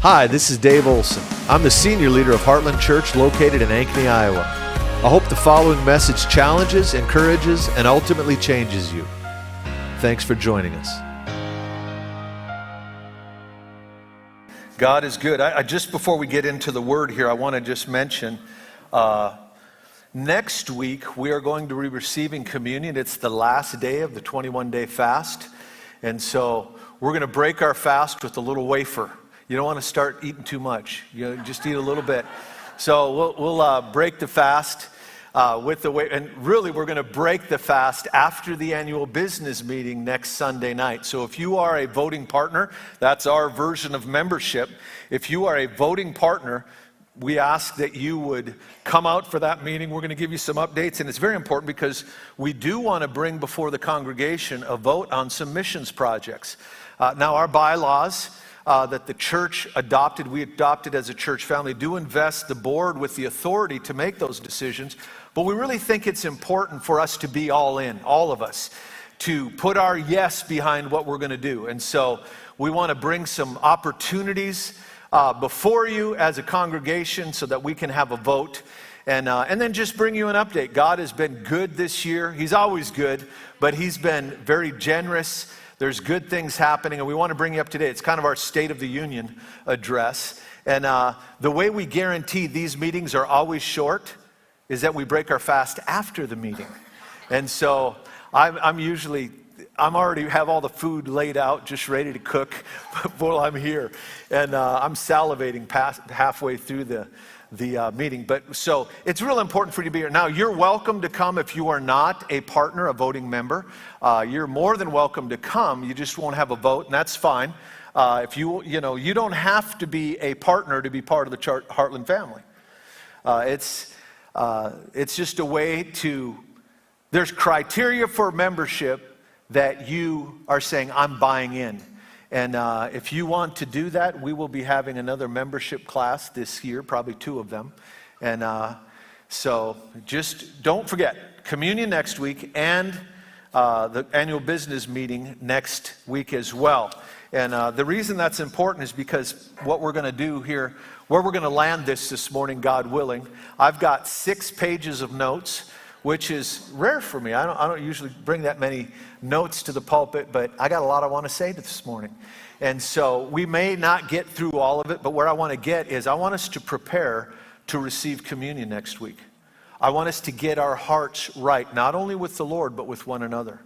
Hi, this is Dave Olson. I'm the senior leader of Heartland Church located in Ankeny, Iowa. I hope the following message challenges, encourages, and ultimately changes you. Thanks for joining us. God is good. I, I, just before we get into the word here, I want to just mention uh, next week we are going to be receiving communion. It's the last day of the 21 day fast. And so we're going to break our fast with a little wafer. You don't want to start eating too much. You just eat a little bit. So we'll, we'll uh, break the fast uh, with the way, and really we're going to break the fast after the annual business meeting next Sunday night. So if you are a voting partner, that's our version of membership. If you are a voting partner, we ask that you would come out for that meeting. We're going to give you some updates, and it's very important because we do want to bring before the congregation a vote on some missions projects. Uh, now, our bylaws uh, that the church adopted, we adopted as a church family, do invest the board with the authority to make those decisions. But we really think it's important for us to be all in, all of us, to put our yes behind what we're going to do. And so we want to bring some opportunities uh, before you as a congregation so that we can have a vote. And, uh, and then just bring you an update. God has been good this year. He's always good, but He's been very generous there's good things happening, and we want to bring you up today. It's kind of our State of the Union address. And uh, the way we guarantee these meetings are always short is that we break our fast after the meeting. And so I'm, I'm usually I'm already have all the food laid out, just ready to cook while I'm here, and uh, I'm salivating past halfway through the the uh, meeting. But so it's real important for you to be here. Now, you're welcome to come if you are not a partner, a voting member. Uh, you're more than welcome to come. You just won't have a vote, and that's fine. Uh, if you, you know, you don't have to be a partner to be part of the Heartland family. Uh, it's, uh, it's just a way to, there's criteria for membership that you are saying, I'm buying in. And uh, if you want to do that, we will be having another membership class this year, probably two of them. And uh, so just don't forget communion next week and uh, the annual business meeting next week as well. And uh, the reason that's important is because what we're going to do here, where we're going to land this this morning, God willing, I've got six pages of notes which is rare for me. I don't, I don't usually bring that many notes to the pulpit, but I got a lot I want to say this morning. And so we may not get through all of it, but where I want to get is I want us to prepare to receive communion next week. I want us to get our hearts right, not only with the Lord, but with one another.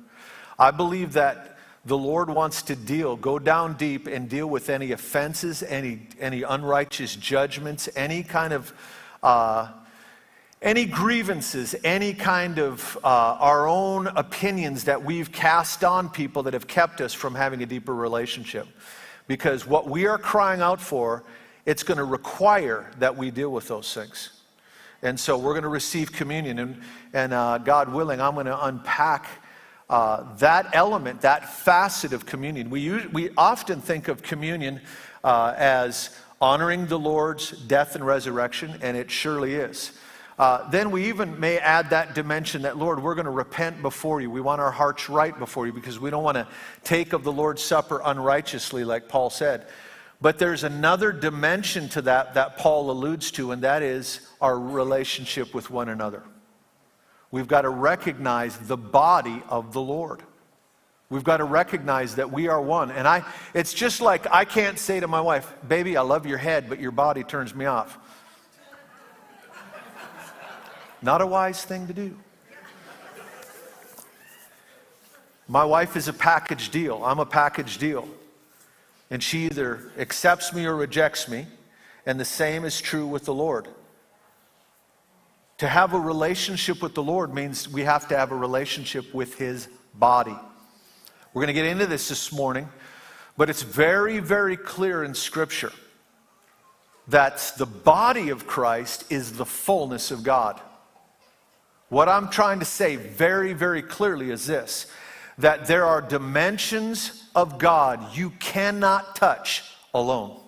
I believe that the Lord wants to deal, go down deep and deal with any offenses, any, any unrighteous judgments, any kind of uh, any grievances, any kind of uh, our own opinions that we've cast on people that have kept us from having a deeper relationship. Because what we are crying out for, it's going to require that we deal with those things. And so we're going to receive communion, and, and uh, God willing, I'm going to unpack uh, that element, that facet of communion. We, use, we often think of communion uh, as honoring the Lord's death and resurrection, and it surely is. Uh, then we even may add that dimension that, Lord, we're going to repent before you. We want our hearts right before you because we don't want to take of the Lord's Supper unrighteously, like Paul said. But there's another dimension to that that Paul alludes to, and that is our relationship with one another. We've got to recognize the body of the Lord. We've got to recognize that we are one. And I, it's just like I can't say to my wife, baby, I love your head, but your body turns me off. Not a wise thing to do. My wife is a package deal. I'm a package deal. And she either accepts me or rejects me. And the same is true with the Lord. To have a relationship with the Lord means we have to have a relationship with His body. We're going to get into this this morning, but it's very, very clear in Scripture that the body of Christ is the fullness of God. What I'm trying to say very, very clearly is this that there are dimensions of God you cannot touch alone.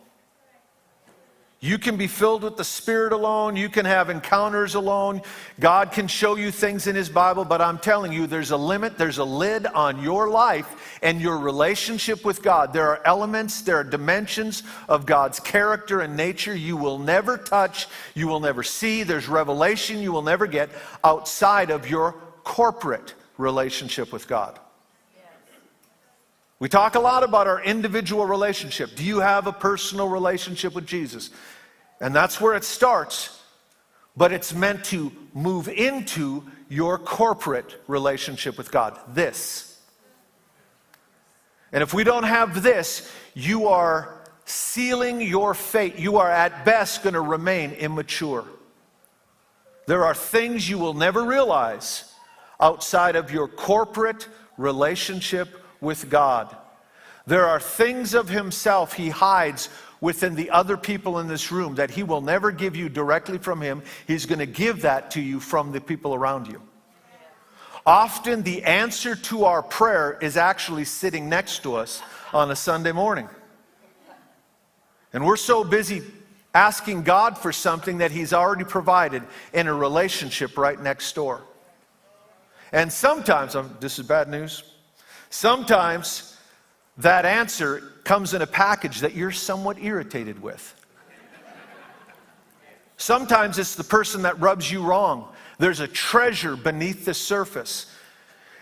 You can be filled with the Spirit alone. You can have encounters alone. God can show you things in His Bible, but I'm telling you, there's a limit, there's a lid on your life and your relationship with God. There are elements, there are dimensions of God's character and nature you will never touch, you will never see. There's revelation you will never get outside of your corporate relationship with God. We talk a lot about our individual relationship. Do you have a personal relationship with Jesus? And that's where it starts. But it's meant to move into your corporate relationship with God. This. And if we don't have this, you are sealing your fate. You are at best going to remain immature. There are things you will never realize outside of your corporate relationship with God. There are things of himself he hides within the other people in this room that he will never give you directly from him. He's going to give that to you from the people around you. Often the answer to our prayer is actually sitting next to us on a Sunday morning. And we're so busy asking God for something that He's already provided in a relationship right next door. And sometimes, um, this is bad news, Sometimes that answer comes in a package that you're somewhat irritated with. Sometimes it's the person that rubs you wrong. There's a treasure beneath the surface.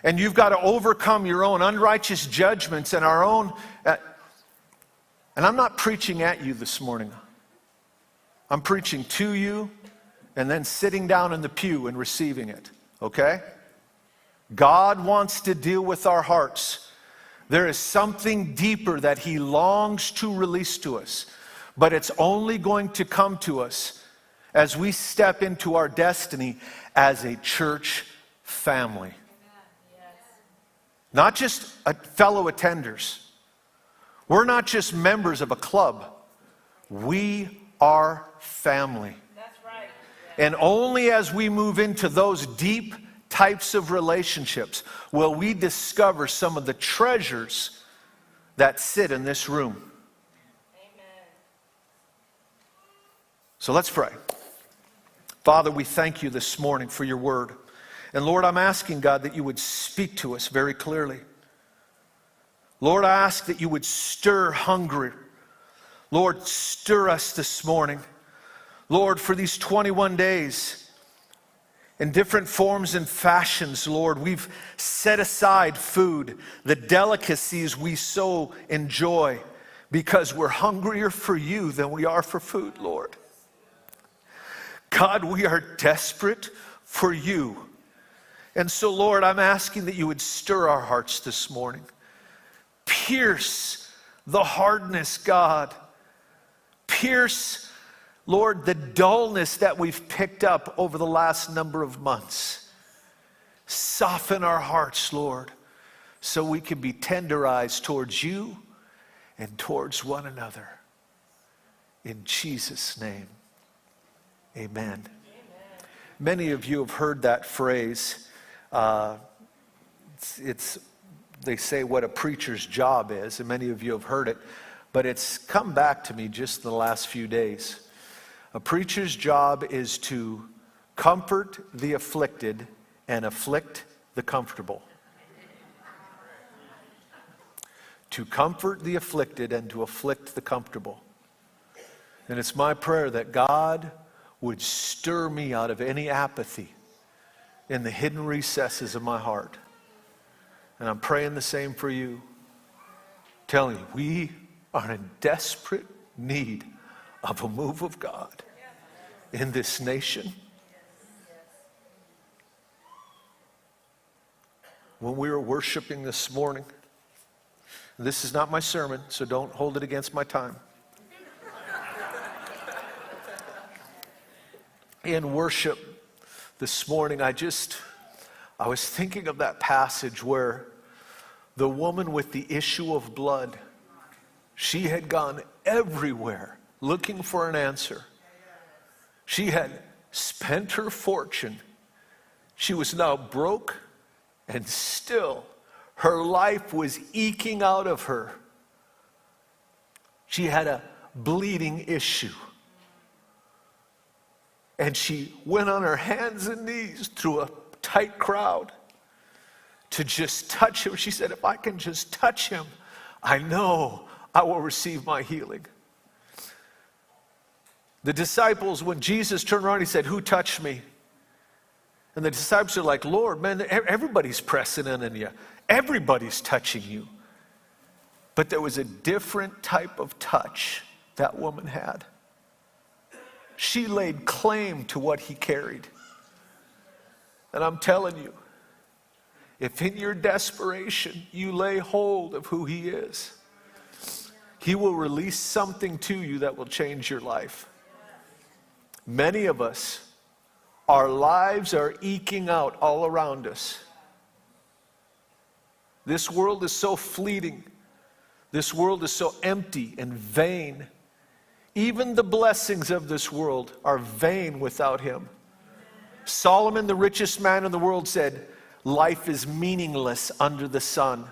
And you've got to overcome your own unrighteous judgments and our own. Uh, and I'm not preaching at you this morning. I'm preaching to you and then sitting down in the pew and receiving it, okay? God wants to deal with our hearts. There is something deeper that He longs to release to us, but it's only going to come to us as we step into our destiny as a church family. Not just fellow attenders. We're not just members of a club. We are family. Right. And only as we move into those deep types of relationships will we discover some of the treasures that sit in this room. Amen. So let's pray. Father, we thank you this morning for your word. And Lord, I'm asking God that you would speak to us very clearly. Lord, I ask that you would stir hunger. Lord, stir us this morning. Lord, for these 21 days, in different forms and fashions, Lord. We've set aside food, the delicacies we so enjoy, because we're hungrier for you than we are for food, Lord. God, we are desperate for you. And so, Lord, I'm asking that you would stir our hearts this morning. Pierce the hardness, God. Pierce Lord, the dullness that we've picked up over the last number of months, soften our hearts, Lord, so we can be tenderized towards you and towards one another. In Jesus' name, amen. amen. Many of you have heard that phrase. Uh, it's, it's, they say what a preacher's job is, and many of you have heard it, but it's come back to me just the last few days. A preacher's job is to comfort the afflicted and afflict the comfortable. To comfort the afflicted and to afflict the comfortable. And it's my prayer that God would stir me out of any apathy in the hidden recesses of my heart. And I'm praying the same for you. Telling you, we are in desperate need of a move of God in this nation. When we were worshiping this morning, this is not my sermon, so don't hold it against my time. in worship this morning, I just, I was thinking of that passage where the woman with the issue of blood, she had gone everywhere looking for an answer. She had spent her fortune. She was now broke, and still her life was eking out of her. She had a bleeding issue. And she went on her hands and knees through a tight crowd to just touch him. She said, If I can just touch him, I know I will receive my healing. The disciples, when Jesus turned around, he said, Who touched me? And the disciples are like, Lord, man, everybody's pressing in on you, everybody's touching you. But there was a different type of touch that woman had. She laid claim to what he carried. And I'm telling you, if in your desperation you lay hold of who he is, he will release something to you that will change your life. Many of us, our lives are eking out all around us. This world is so fleeting. This world is so empty and vain. Even the blessings of this world are vain without him. Solomon, the richest man in the world, said, Life is meaningless under the sun.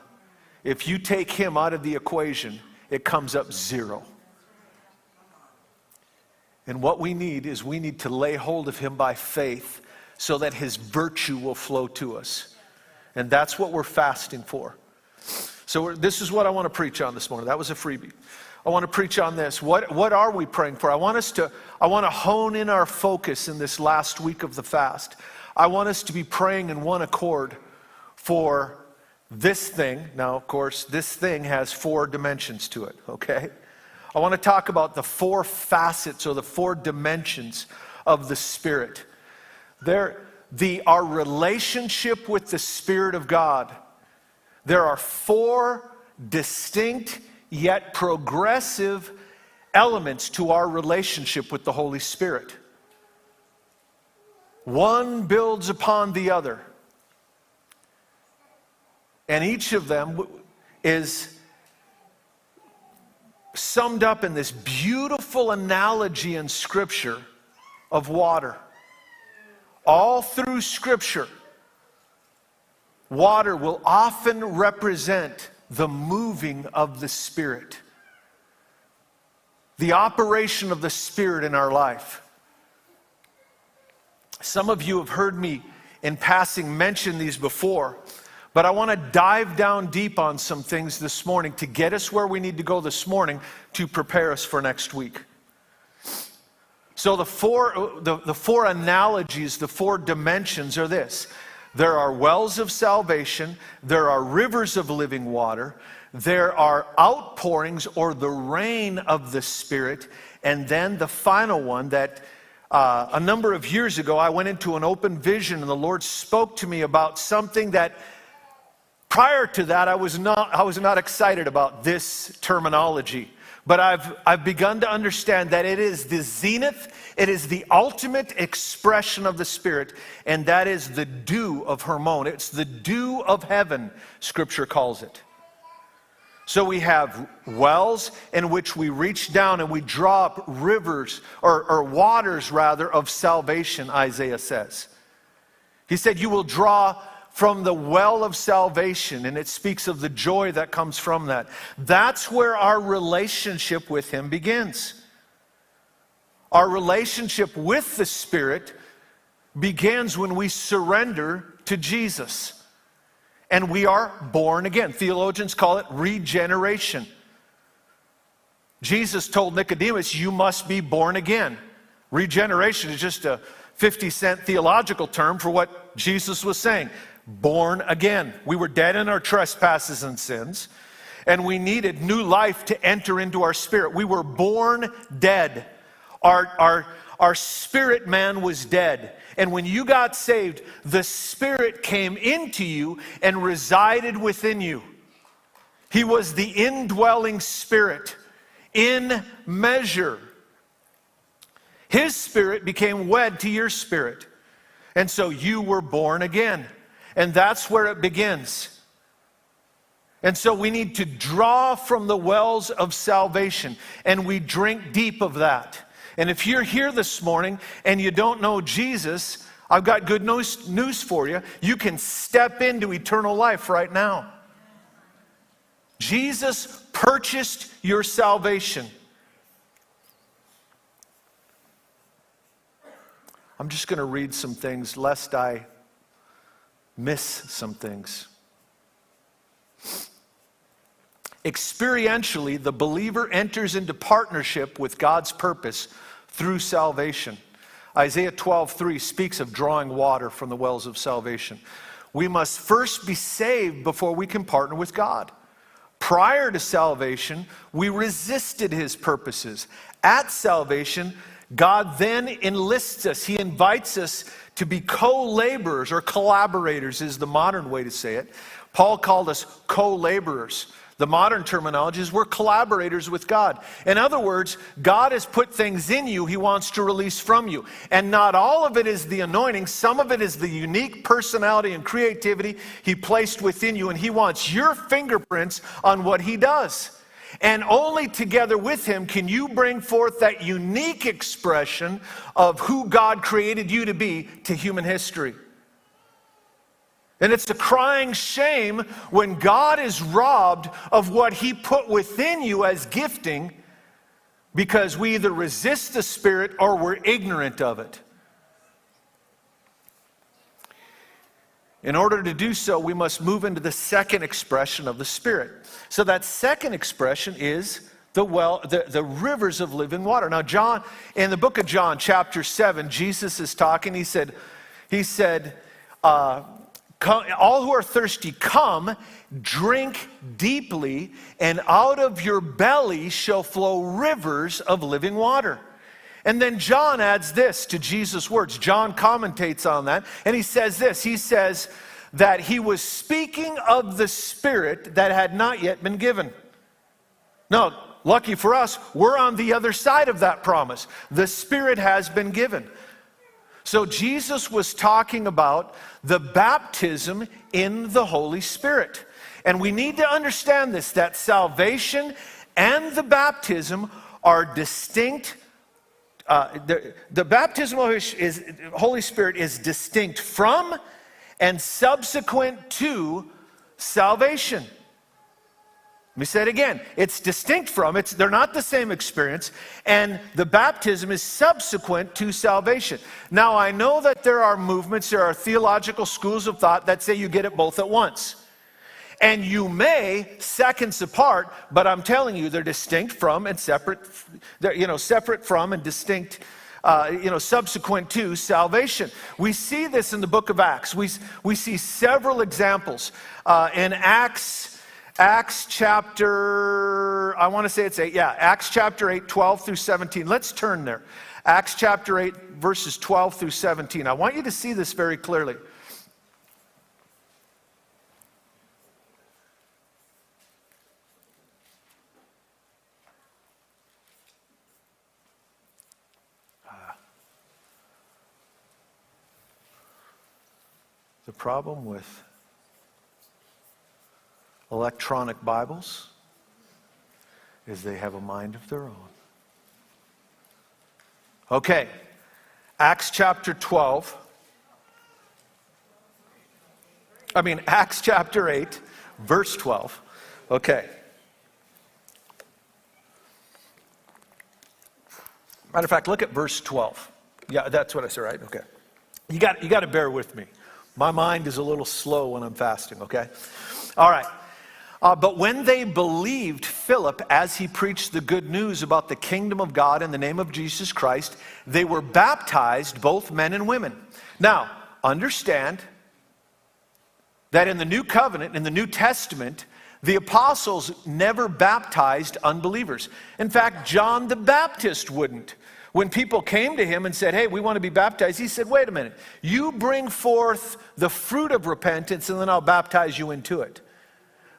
If you take him out of the equation, it comes up zero. And what we need is we need to lay hold of him by faith so that his virtue will flow to us. And that's what we're fasting for. So, this is what I want to preach on this morning. That was a freebie. I want to preach on this. What, what are we praying for? I want us to, I want to hone in our focus in this last week of the fast. I want us to be praying in one accord for this thing. Now, of course, this thing has four dimensions to it, okay? I want to talk about the four facets or the four dimensions of the Spirit. There, the, our relationship with the Spirit of God. There are four distinct yet progressive elements to our relationship with the Holy Spirit. One builds upon the other. And each of them is summed up in this beautiful analogy in Scripture of water. All through Scripture, water will often represent the moving of the Spirit, the operation of the Spirit in our life. Some of you have heard me in passing mention these before, but I want to dive down deep on some things this morning to get us where we need to go this morning to prepare us for next week. So, the four, the, the four analogies, the four dimensions are this there are wells of salvation, there are rivers of living water, there are outpourings or the rain of the Spirit, and then the final one that uh, a number of years ago I went into an open vision and the Lord spoke to me about something that prior to that I was not, I was not excited about this terminology. But I've, I've begun to understand that it is the zenith, it is the ultimate expression of the Spirit, and that is the dew of Hermon. It's the dew of heaven, Scripture calls it. So we have wells in which we reach down and we draw up rivers, or, or waters rather, of salvation, Isaiah says. He said, You will draw from the well of salvation, and it speaks of the joy that comes from that. That's where our relationship with Him begins. Our relationship with the Spirit begins when we surrender to Jesus and we are born again. Theologians call it regeneration. Jesus told Nicodemus, You must be born again. Regeneration is just a 50 cent theological term for what Jesus was saying born again. We were dead in our trespasses and sins, and we needed new life to enter into our spirit. We were born dead. Our, our, our spirit man was dead. And when you got saved, the spirit came into you and resided within you. He was the indwelling spirit in measure. His spirit became wed to your spirit. And so you were born again. And that's where it begins. And so we need to draw from the wells of salvation, and we drink deep of that. And if you're here this morning and you don't know Jesus, I've got good news, news for you. You can step into eternal life right now. Jesus purchased your salvation. I'm just going to read some things lest I miss some things. Experientially, the believer enters into partnership with God's purpose through salvation. Isaiah 12:3 speaks of drawing water from the wells of salvation. We must first be saved before we can partner with God. Prior to salvation, we resisted his purposes. At salvation, God then enlists us. He invites us to be co laborers or collaborators, is the modern way to say it. Paul called us co laborers. The modern terminology is we're collaborators with God. In other words, God has put things in you he wants to release from you. And not all of it is the anointing, some of it is the unique personality and creativity he placed within you, and he wants your fingerprints on what he does. And only together with Him can you bring forth that unique expression of who God created you to be to human history. And it's a crying shame when God is robbed of what He put within you as gifting because we either resist the Spirit or we're ignorant of it. In order to do so, we must move into the second expression of the Spirit. So that second expression is the well, the, the rivers of living water. Now, John, in the book of John, chapter 7, Jesus is talking. He said, He said, uh, all who are thirsty, come, drink deeply, and out of your belly shall flow rivers of living water. And then John adds this to Jesus' words. John commentates on that, and he says this He says that he was speaking of the Spirit that had not yet been given. Now, lucky for us, we're on the other side of that promise. The Spirit has been given. So Jesus was talking about the baptism in the Holy Spirit. And we need to understand this that salvation and the baptism are distinct uh, the, the baptism of is, Holy Spirit is distinct from and subsequent to salvation. Let me say it again. It's distinct from, it's, they're not the same experience, and the baptism is subsequent to salvation. Now, I know that there are movements, there are theological schools of thought that say you get it both at once. And you may seconds apart, but I'm telling you, they're distinct from and separate, they're, you know, separate from and distinct, uh, you know, subsequent to salvation. We see this in the book of Acts. We, we see several examples. Uh, in Acts, Acts chapter, I want to say it's 8, yeah, Acts chapter 8, 12 through 17. Let's turn there. Acts chapter 8, verses 12 through 17. I want you to see this very clearly. The problem with electronic Bibles is they have a mind of their own. Okay, Acts chapter 12. I mean, Acts chapter 8, verse 12. Okay. Matter of fact, look at verse 12. Yeah, that's what I said, right? Okay. You got, you got to bear with me. My mind is a little slow when I'm fasting, okay? All right. Uh, but when they believed Philip as he preached the good news about the kingdom of God in the name of Jesus Christ, they were baptized, both men and women. Now, understand that in the new covenant, in the New Testament, the apostles never baptized unbelievers. In fact, John the Baptist wouldn't. When people came to him and said, Hey, we want to be baptized, he said, Wait a minute. You bring forth the fruit of repentance, and then I'll baptize you into it.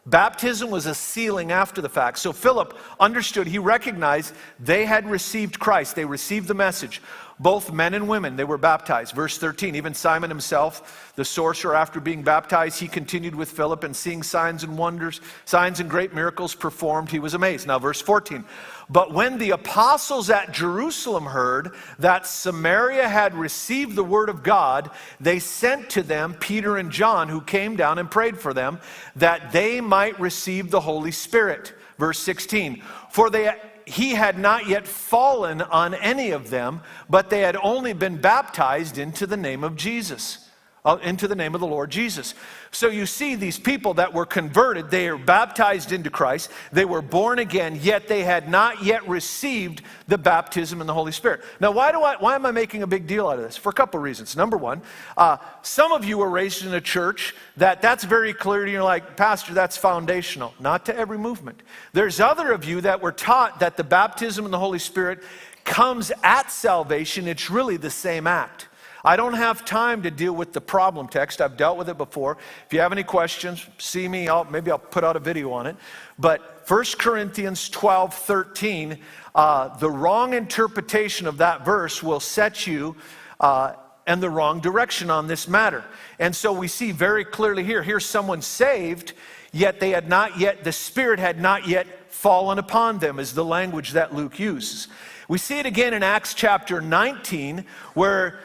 Baptism was a sealing after the fact. So Philip understood, he recognized they had received Christ, they received the message both men and women, they were baptized. Verse 13, even Simon himself, the sorcerer, after being baptized, he continued with Philip and seeing signs and wonders, signs and great miracles performed, he was amazed. Now, verse 14, but when the apostles at Jerusalem heard that Samaria had received the word of God, they sent to them Peter and John, who came down and prayed for them that they might receive the Holy Spirit. Verse 16, for they he had not yet fallen on any of them, but they had only been baptized into the name of Jesus uh, into the name of the Lord Jesus. So you see these people that were converted, they are baptized into Christ, they were born again, yet they had not yet received the baptism in the Holy Spirit. Now, why, do I, why am I making a big deal out of this? For a couple of reasons. Number one, uh, some of you were raised in a church that that's very clear, and you're like, Pastor, that's foundational. Not to every movement. There's other of you that were taught that the baptism in the Holy Spirit comes at salvation, it's really the same act. I don't have time to deal with the problem text. I've dealt with it before. If you have any questions, see me. I'll, maybe I'll put out a video on it. But 1 Corinthians 12 13, uh, the wrong interpretation of that verse will set you uh, in the wrong direction on this matter. And so we see very clearly here here's someone saved, yet they had not yet, the Spirit had not yet fallen upon them, is the language that Luke uses. We see it again in Acts chapter 19, where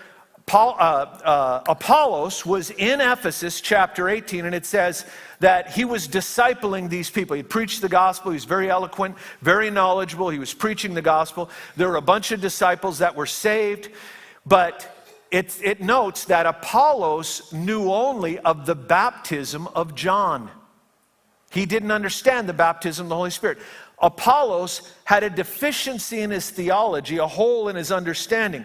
Paul, uh, uh, Apollos was in Ephesus, chapter 18, and it says that he was discipling these people. He preached the gospel. He was very eloquent, very knowledgeable. He was preaching the gospel. There were a bunch of disciples that were saved, but it, it notes that Apollos knew only of the baptism of John. He didn't understand the baptism of the Holy Spirit. Apollos had a deficiency in his theology, a hole in his understanding.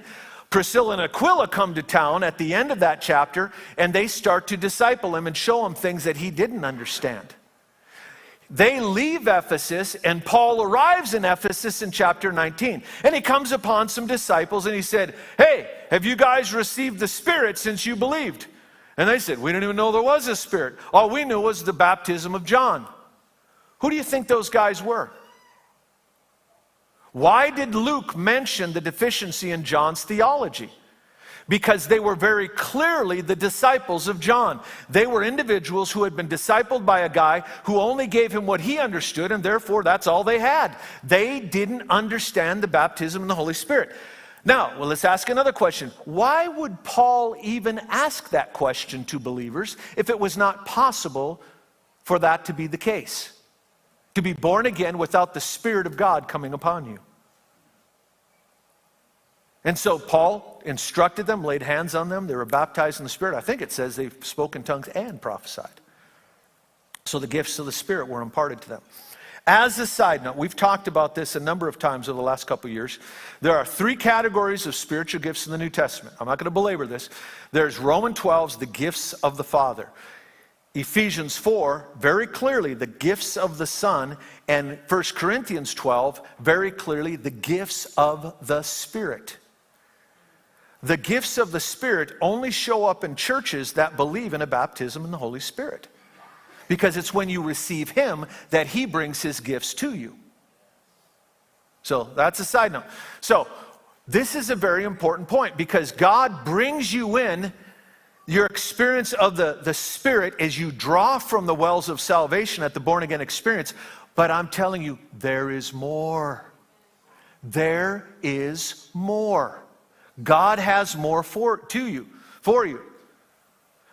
Priscilla and Aquila come to town at the end of that chapter and they start to disciple him and show him things that he didn't understand. They leave Ephesus and Paul arrives in Ephesus in chapter 19. And he comes upon some disciples and he said, Hey, have you guys received the Spirit since you believed? And they said, We didn't even know there was a Spirit. All we knew was the baptism of John. Who do you think those guys were? Why did Luke mention the deficiency in John's theology? Because they were very clearly the disciples of John. They were individuals who had been discipled by a guy who only gave him what he understood, and therefore that's all they had. They didn't understand the baptism in the Holy Spirit. Now, well, let's ask another question. Why would Paul even ask that question to believers if it was not possible for that to be the case? To be born again without the Spirit of God coming upon you. And so Paul instructed them, laid hands on them, they were baptized in the Spirit. I think it says they spoke in tongues and prophesied. So the gifts of the Spirit were imparted to them. As a side note, we've talked about this a number of times over the last couple years. There are three categories of spiritual gifts in the New Testament. I'm not going to belabor this. There's Roman 12's the gifts of the Father. Ephesians 4, very clearly, the gifts of the Son, and 1 Corinthians 12, very clearly, the gifts of the Spirit. The gifts of the Spirit only show up in churches that believe in a baptism in the Holy Spirit. Because it's when you receive Him that He brings His gifts to you. So that's a side note. So, this is a very important point because God brings you in your experience of the, the Spirit as you draw from the wells of salvation at the born again experience. But I'm telling you, there is more. There is more. God has more for to you, for you.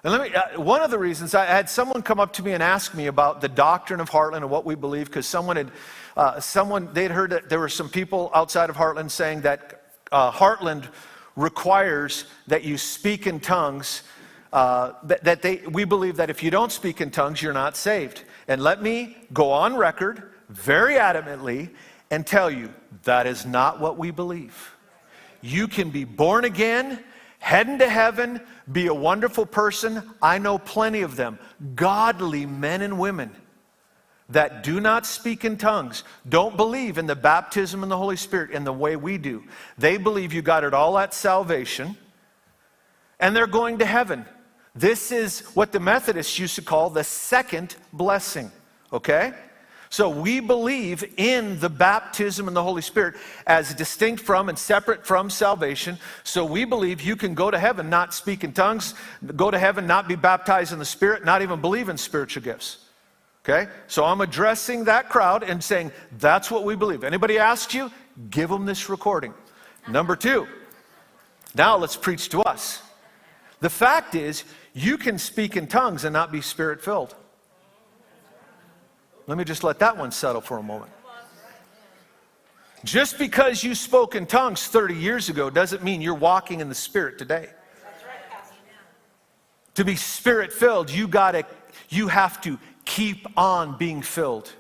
And let me, uh, one of the reasons I had someone come up to me and ask me about the doctrine of Heartland and what we believe, because someone had, uh, someone, they'd heard that there were some people outside of Heartland saying that uh, Heartland requires that you speak in tongues uh, that, that they, we believe that if you don't speak in tongues, you're not saved. And let me go on record very adamantly and tell you that is not what we believe. You can be born again, head into heaven, be a wonderful person. I know plenty of them, godly men and women that do not speak in tongues, don't believe in the baptism in the Holy Spirit in the way we do. They believe you got it all at salvation, and they're going to heaven. This is what the Methodists used to call the second blessing, okay? So we believe in the baptism in the Holy Spirit as distinct from and separate from salvation. So we believe you can go to heaven, not speak in tongues, go to heaven, not be baptized in the Spirit, not even believe in spiritual gifts. Okay? So I'm addressing that crowd and saying, that's what we believe. Anybody asks you, give them this recording. Number two, now let's preach to us. The fact is, you can speak in tongues and not be spirit filled. Let me just let that one settle for a moment. Just because you spoke in tongues 30 years ago doesn't mean you're walking in the Spirit today. To be spirit filled, you gotta, you have to keep on being filled.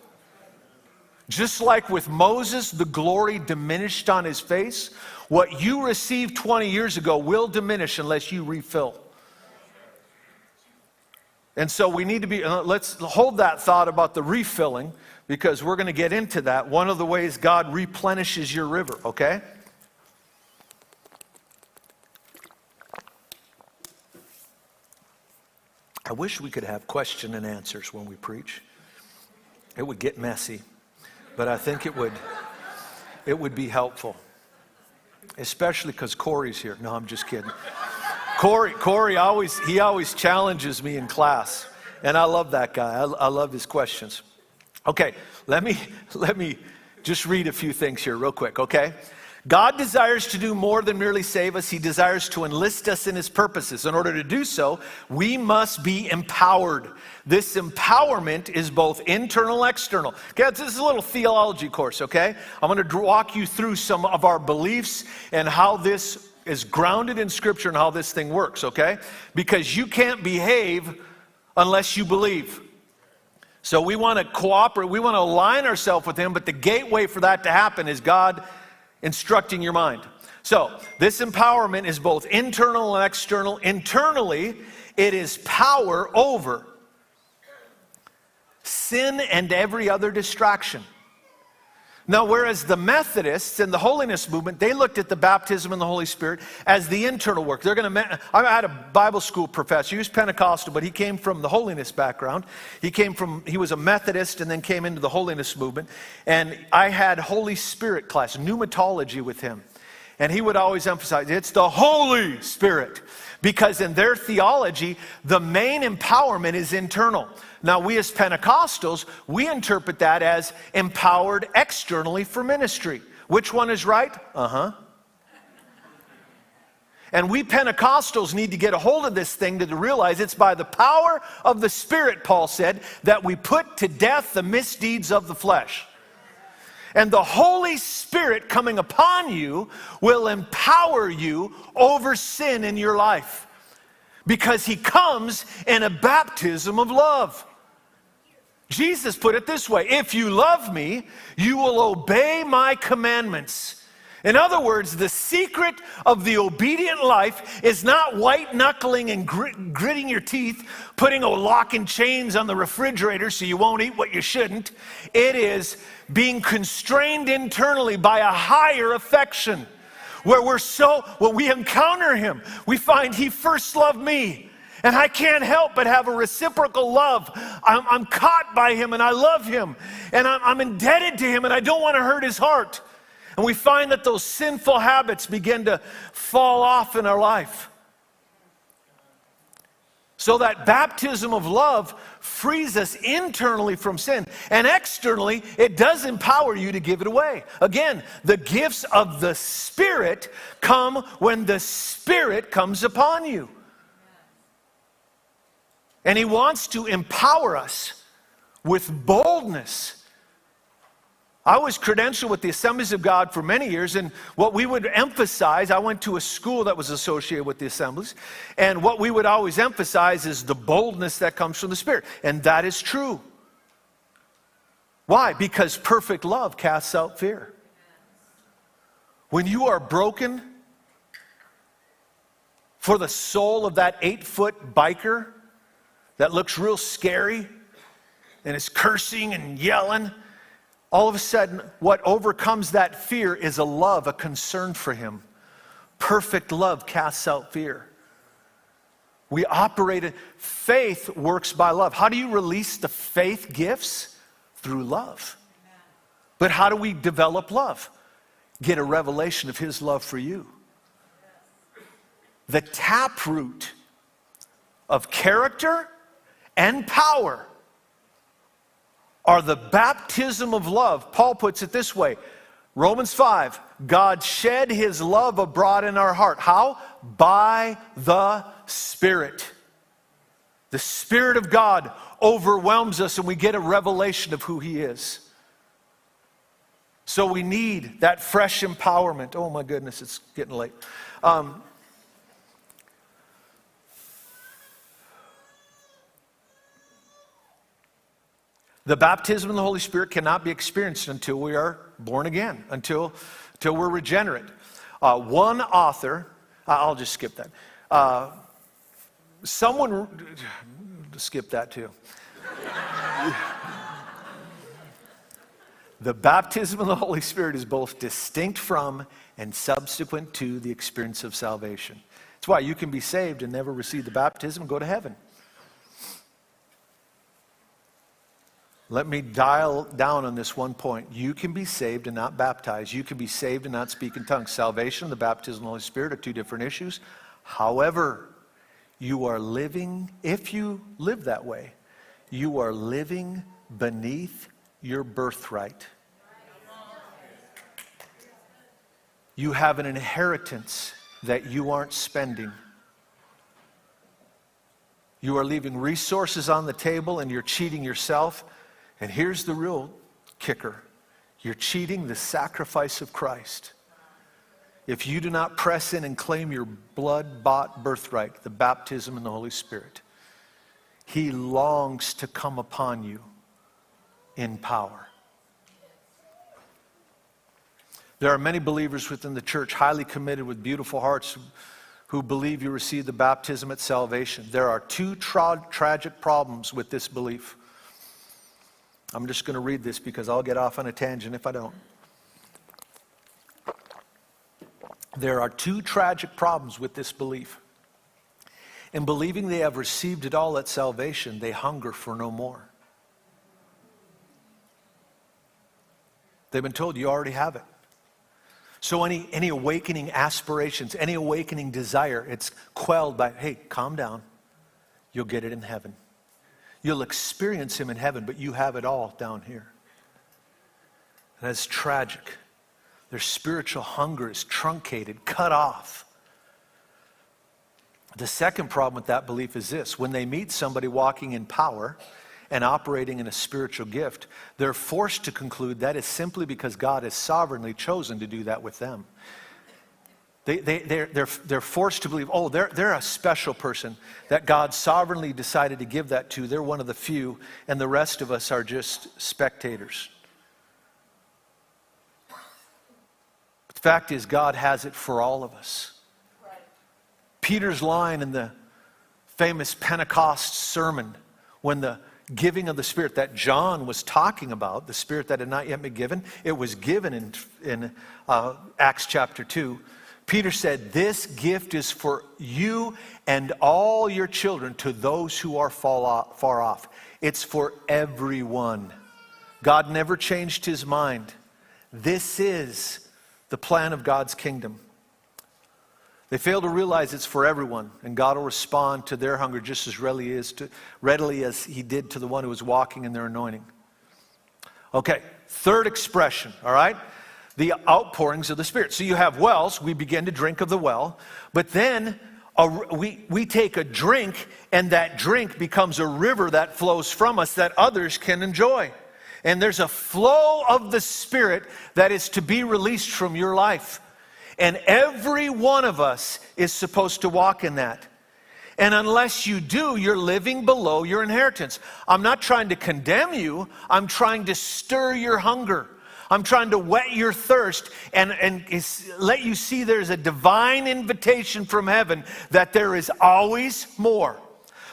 Just like with Moses, the glory diminished on his face. What you received 20 years ago will diminish unless you refill. And so we need to be, uh, let's hold that thought about the refilling because we're going to get into that. One of the ways God replenishes your river, okay? I wish we could have question and answers when we preach. It would get messy, but I think it would it would be helpful. Especially because Corey's here. No, I'm just kidding. Corey, Corey always he always challenges me in class. And I love that guy. I, I love his questions. Okay, let me let me just read a few things here real quick, okay? God desires to do more than merely save us. He desires to enlist us in His purposes. In order to do so, we must be empowered. This empowerment is both internal and external. Okay, this is a little theology course, okay? I'm going to walk you through some of our beliefs and how this is grounded in Scripture and how this thing works, okay? Because you can't behave unless you believe. So we want to cooperate, we want to align ourselves with Him, but the gateway for that to happen is God instructing your mind. So, this empowerment is both internal and external. Internally, it is power over sin and every other distraction. Now, whereas the Methodists and the holiness movement, they looked at the baptism in the Holy Spirit as the internal work. They're going to. I had a Bible school professor. He was Pentecostal, but he came from the holiness background. He came from. He was a Methodist and then came into the holiness movement. And I had Holy Spirit class, pneumatology with him, and he would always emphasize it's the Holy Spirit because in their theology, the main empowerment is internal. Now, we as Pentecostals, we interpret that as empowered externally for ministry. Which one is right? Uh huh. And we Pentecostals need to get a hold of this thing to realize it's by the power of the Spirit, Paul said, that we put to death the misdeeds of the flesh. And the Holy Spirit coming upon you will empower you over sin in your life because He comes in a baptism of love. Jesus put it this way If you love me, you will obey my commandments. In other words, the secret of the obedient life is not white knuckling and grit, gritting your teeth, putting a lock and chains on the refrigerator so you won't eat what you shouldn't. It is being constrained internally by a higher affection where we're so, when we encounter him, we find he first loved me. And I can't help but have a reciprocal love. I'm, I'm caught by him and I love him. And I'm, I'm indebted to him and I don't want to hurt his heart. And we find that those sinful habits begin to fall off in our life. So that baptism of love frees us internally from sin. And externally, it does empower you to give it away. Again, the gifts of the Spirit come when the Spirit comes upon you. And He wants to empower us with boldness. I was credentialed with the Assemblies of God for many years, and what we would emphasize, I went to a school that was associated with the Assemblies, and what we would always emphasize is the boldness that comes from the Spirit. And that is true. Why? Because perfect love casts out fear. When you are broken for the soul of that eight foot biker that looks real scary and is cursing and yelling, all of a sudden, what overcomes that fear is a love, a concern for him. Perfect love casts out fear. We operate in faith works by love. How do you release the faith gifts? Through love. But how do we develop love? Get a revelation of his love for you. The taproot of character and power are the baptism of love. Paul puts it this way Romans 5 God shed his love abroad in our heart. How? By the Spirit. The Spirit of God overwhelms us and we get a revelation of who he is. So we need that fresh empowerment. Oh my goodness, it's getting late. Um, the baptism of the Holy Spirit cannot be experienced until we are born again, until, until we're regenerate. Uh, one author, I'll just skip that. Uh, someone, skip that too. the baptism of the Holy Spirit is both distinct from and subsequent to the experience of salvation. That's why you can be saved and never receive the baptism and go to heaven. Let me dial down on this one point. You can be saved and not baptized. You can be saved and not speak in tongues. Salvation and the baptism of the Holy Spirit are two different issues. However, you are living, if you live that way, you are living beneath your birthright. You have an inheritance that you aren't spending. You are leaving resources on the table and you're cheating yourself. And here's the real kicker you're cheating the sacrifice of Christ. If you do not press in and claim your blood bought birthright, the baptism in the Holy Spirit, He longs to come upon you in power. There are many believers within the church, highly committed with beautiful hearts, who believe you receive the baptism at salvation. There are two tra- tragic problems with this belief. I'm just going to read this because I'll get off on a tangent if I don't. There are two tragic problems with this belief. In believing they have received it all at salvation, they hunger for no more. They've been told you already have it. So, any, any awakening aspirations, any awakening desire, it's quelled by, hey, calm down. You'll get it in heaven. You'll experience Him in heaven, but you have it all down here. And That's tragic. Their spiritual hunger is truncated, cut off. The second problem with that belief is this when they meet somebody walking in power and operating in a spiritual gift, they're forced to conclude that is simply because God has sovereignly chosen to do that with them. They, they, they're, they're, they're forced to believe, oh, they're, they're a special person that God sovereignly decided to give that to. They're one of the few, and the rest of us are just spectators. But the fact is, God has it for all of us. Peter's line in the famous Pentecost sermon when the giving of the Spirit that John was talking about, the Spirit that had not yet been given, it was given in, in uh, Acts chapter 2. Peter said, This gift is for you and all your children to those who are far off. It's for everyone. God never changed his mind. This is the plan of God's kingdom. They fail to realize it's for everyone, and God will respond to their hunger just as readily as, to, readily as He did to the one who was walking in their anointing. Okay, third expression, all right? The outpourings of the Spirit. So you have wells, we begin to drink of the well, but then a, we, we take a drink, and that drink becomes a river that flows from us that others can enjoy. And there's a flow of the Spirit that is to be released from your life. And every one of us is supposed to walk in that. And unless you do, you're living below your inheritance. I'm not trying to condemn you, I'm trying to stir your hunger. I'm trying to whet your thirst and, and let you see there's a divine invitation from heaven that there is always more.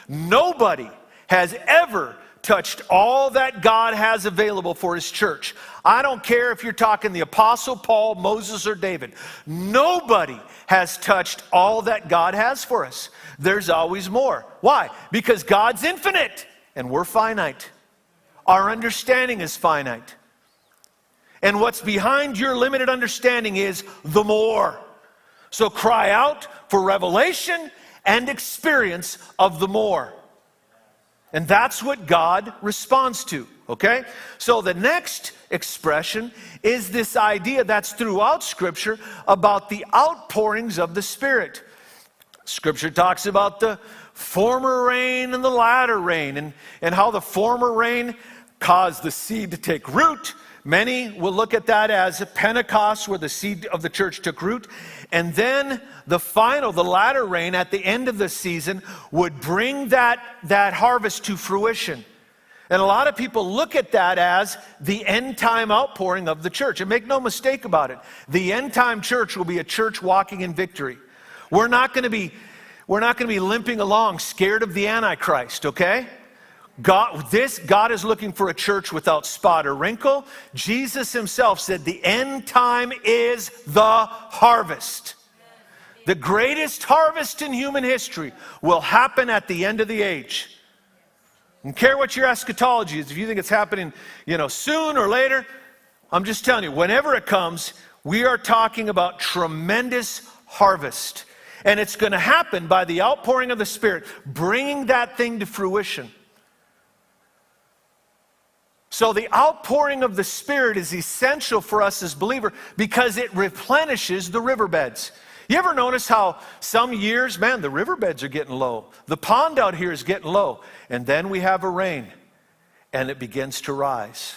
Nobody has ever touched all that God has available for his church. I don't care if you're talking the Apostle Paul, Moses, or David. Nobody has touched all that God has for us. There's always more. Why? Because God's infinite and we're finite. Our understanding is finite. And what's behind your limited understanding is the more. So cry out for revelation and experience of the more. And that's what God responds to, okay? So the next expression is this idea that's throughout Scripture about the outpourings of the Spirit. Scripture talks about the former rain and the latter rain, and, and how the former rain caused the seed to take root Many will look at that as Pentecost, where the seed of the church took root. And then the final, the latter rain at the end of the season would bring that, that harvest to fruition. And a lot of people look at that as the end time outpouring of the church. And make no mistake about it, the end time church will be a church walking in victory. We're not going to be, we're not going to be limping along scared of the Antichrist, okay? God, this, God is looking for a church without spot or wrinkle. Jesus himself said the end time is the harvest. The greatest harvest in human history will happen at the end of the age. And care what your eschatology is, if you think it's happening, you know, soon or later, I'm just telling you, whenever it comes, we are talking about tremendous harvest. And it's going to happen by the outpouring of the Spirit, bringing that thing to fruition. So, the outpouring of the Spirit is essential for us as believers because it replenishes the riverbeds. You ever notice how some years, man, the riverbeds are getting low. The pond out here is getting low. And then we have a rain and it begins to rise.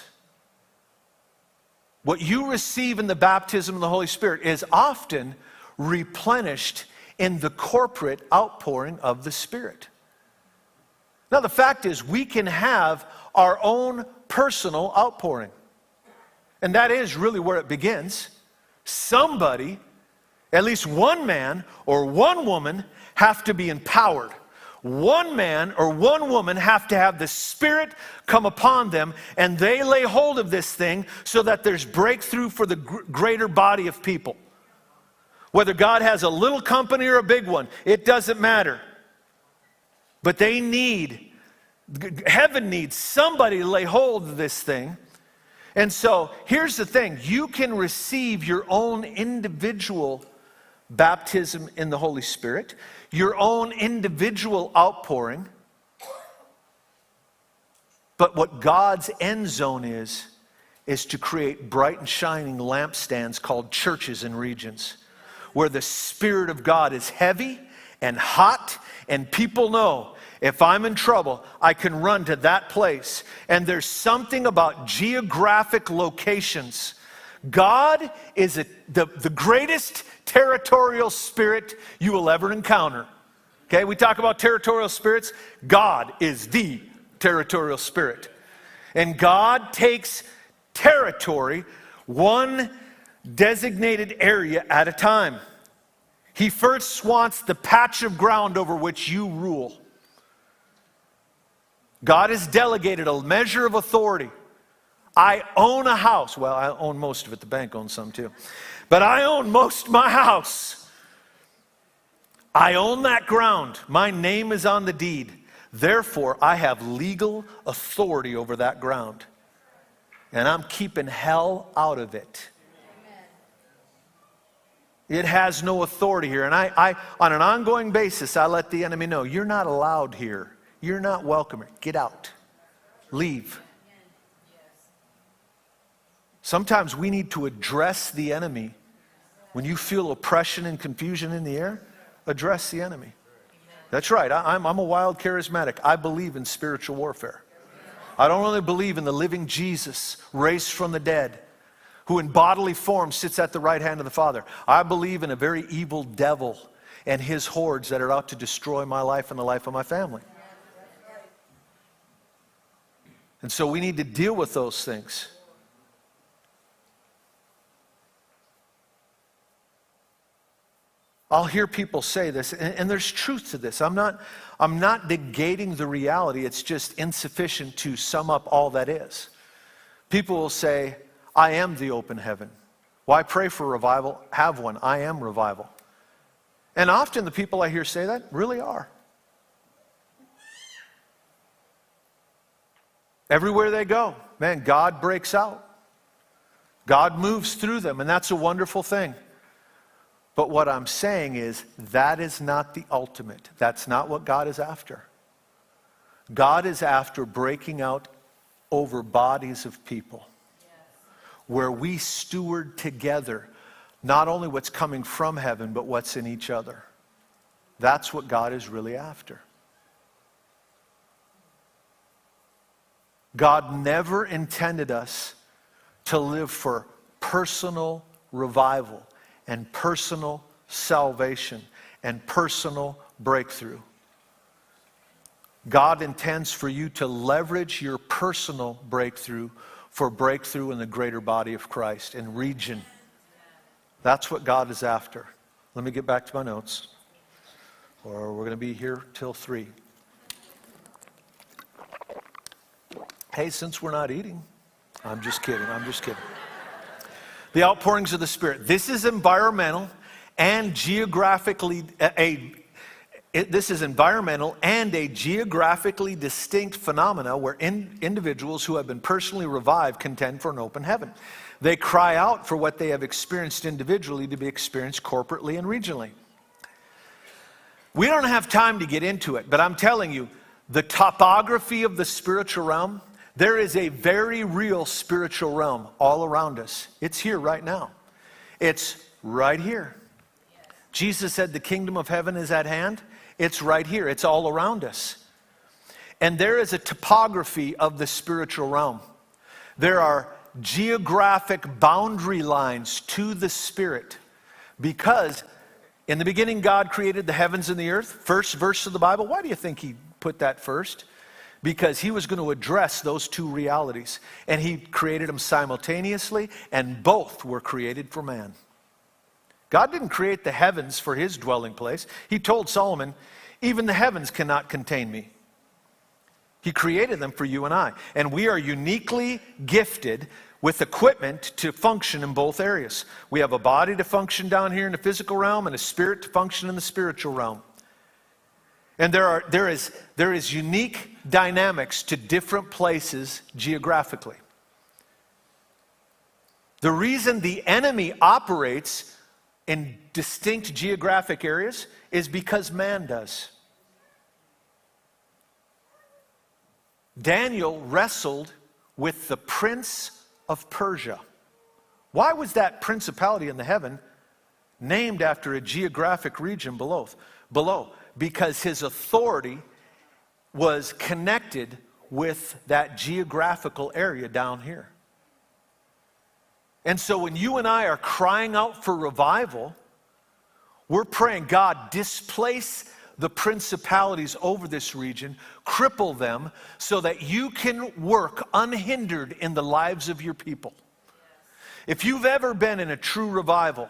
What you receive in the baptism of the Holy Spirit is often replenished in the corporate outpouring of the Spirit. Now, the fact is, we can have our own personal outpouring. And that is really where it begins. Somebody, at least one man or one woman, have to be empowered. One man or one woman have to have the Spirit come upon them, and they lay hold of this thing so that there's breakthrough for the greater body of people. Whether God has a little company or a big one, it doesn't matter. But they need Heaven needs somebody to lay hold of this thing. And so here's the thing you can receive your own individual baptism in the Holy Spirit, your own individual outpouring. But what God's end zone is, is to create bright and shining lampstands called churches and regions where the Spirit of God is heavy and hot, and people know if I'm in trouble, I can run to that place. And there's something about geographic locations. God is a, the, the greatest territorial spirit you will ever encounter. Okay, we talk about territorial spirits. God is the territorial spirit. And God takes territory one designated area at a time. He first wants the patch of ground over which you rule. God has delegated a measure of authority. I own a house. Well, I own most of it. The bank owns some too. But I own most my house. I own that ground. My name is on the deed. Therefore, I have legal authority over that ground. And I'm keeping hell out of it. It has no authority here. And I, I, on an ongoing basis, I let the enemy know you're not allowed here. You're not welcome. Get out. Leave. Sometimes we need to address the enemy. When you feel oppression and confusion in the air, address the enemy. That's right. I, am I'm a wild charismatic. I believe in spiritual warfare. I don't only believe in the living Jesus raised from the dead, who in bodily form sits at the right hand of the Father. I believe in a very evil devil and his hordes that are out to destroy my life and the life of my family. And so we need to deal with those things. I'll hear people say this, and, and, there's truth to this. I'm not, I'm not negating the reality, it's just insufficient to sum up all that is. People will say, I am the open heaven. Why pray for revival? Have one. I am revival. And often the people I hear say that really are. Everywhere they go, man, God breaks out. God moves through them, and that's a wonderful thing. But what I'm saying is, that is not the ultimate. That's not what God is after. God is after breaking out over bodies of people where we steward together not only what's coming from heaven, but what's in each other. That's what God is really after. God never intended us to live for personal revival and personal salvation and personal breakthrough. God intends for you to leverage your personal breakthrough for breakthrough in the greater body of Christ and region. That's what God is after. Let me get back to my notes, or we're going to be here till 3. Hey, since we're not eating, I'm just kidding. I'm just kidding. The outpourings of the Spirit. This is environmental and geographically a, it, this is environmental and a geographically distinct phenomena where in, individuals who have been personally revived contend for an open heaven. They cry out for what they have experienced individually to be experienced corporately and regionally. We don't have time to get into it, but I'm telling you, the topography of the spiritual realm, there is a very real spiritual realm all around us. It's here right now. It's right here. Jesus said, The kingdom of heaven is at hand. It's right here, it's all around us. And there is a topography of the spiritual realm. There are geographic boundary lines to the Spirit because in the beginning God created the heavens and the earth. First verse of the Bible. Why do you think He put that first? Because He was going to address those two realities. And He created them simultaneously, and both were created for man. God didn't create the heavens for his dwelling place. He told Solomon, Even the heavens cannot contain me. He created them for you and I. And we are uniquely gifted with equipment to function in both areas. We have a body to function down here in the physical realm and a spirit to function in the spiritual realm. And there, are, there, is, there is unique dynamics to different places geographically. The reason the enemy operates in distinct geographic areas is because man does. Daniel wrestled with the prince of Persia. Why was that principality in the heaven named after a geographic region below? Below, because his authority was connected with that geographical area down here. And so when you and I are crying out for revival, we're praying, God, displace the principalities over this region, cripple them so that you can work unhindered in the lives of your people. If you've ever been in a true revival,